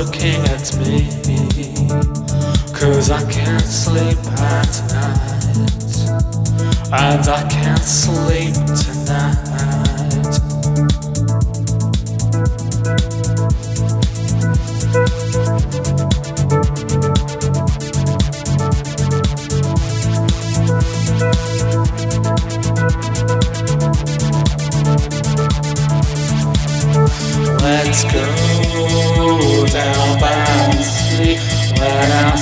Looking at me. Cause I can't sleep at night. And I can't sleep tonight. Let's go down by the sea. Let our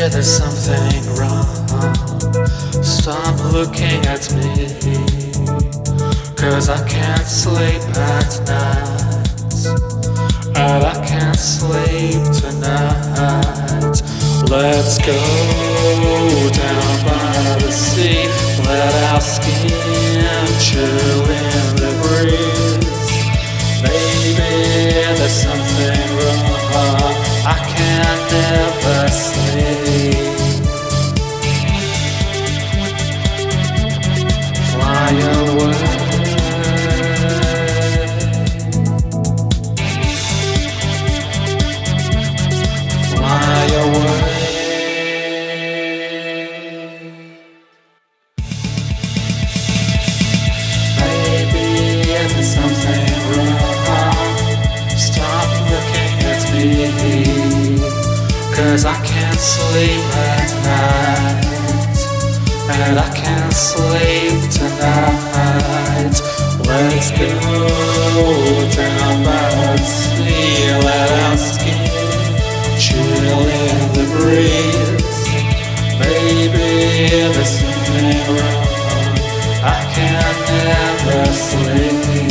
Maybe there's something wrong. Stop looking at me. Cause I can't sleep at night. And I can't sleep tonight. Let's go down by the sea. Let our skin chill in the breeze. Maybe there's something wrong. I can't Cause I can't sleep at night And I can't sleep tonight. Let's go down by the sea Let our skin chill in the breeze. Maybe this is me wrong. I can never sleep.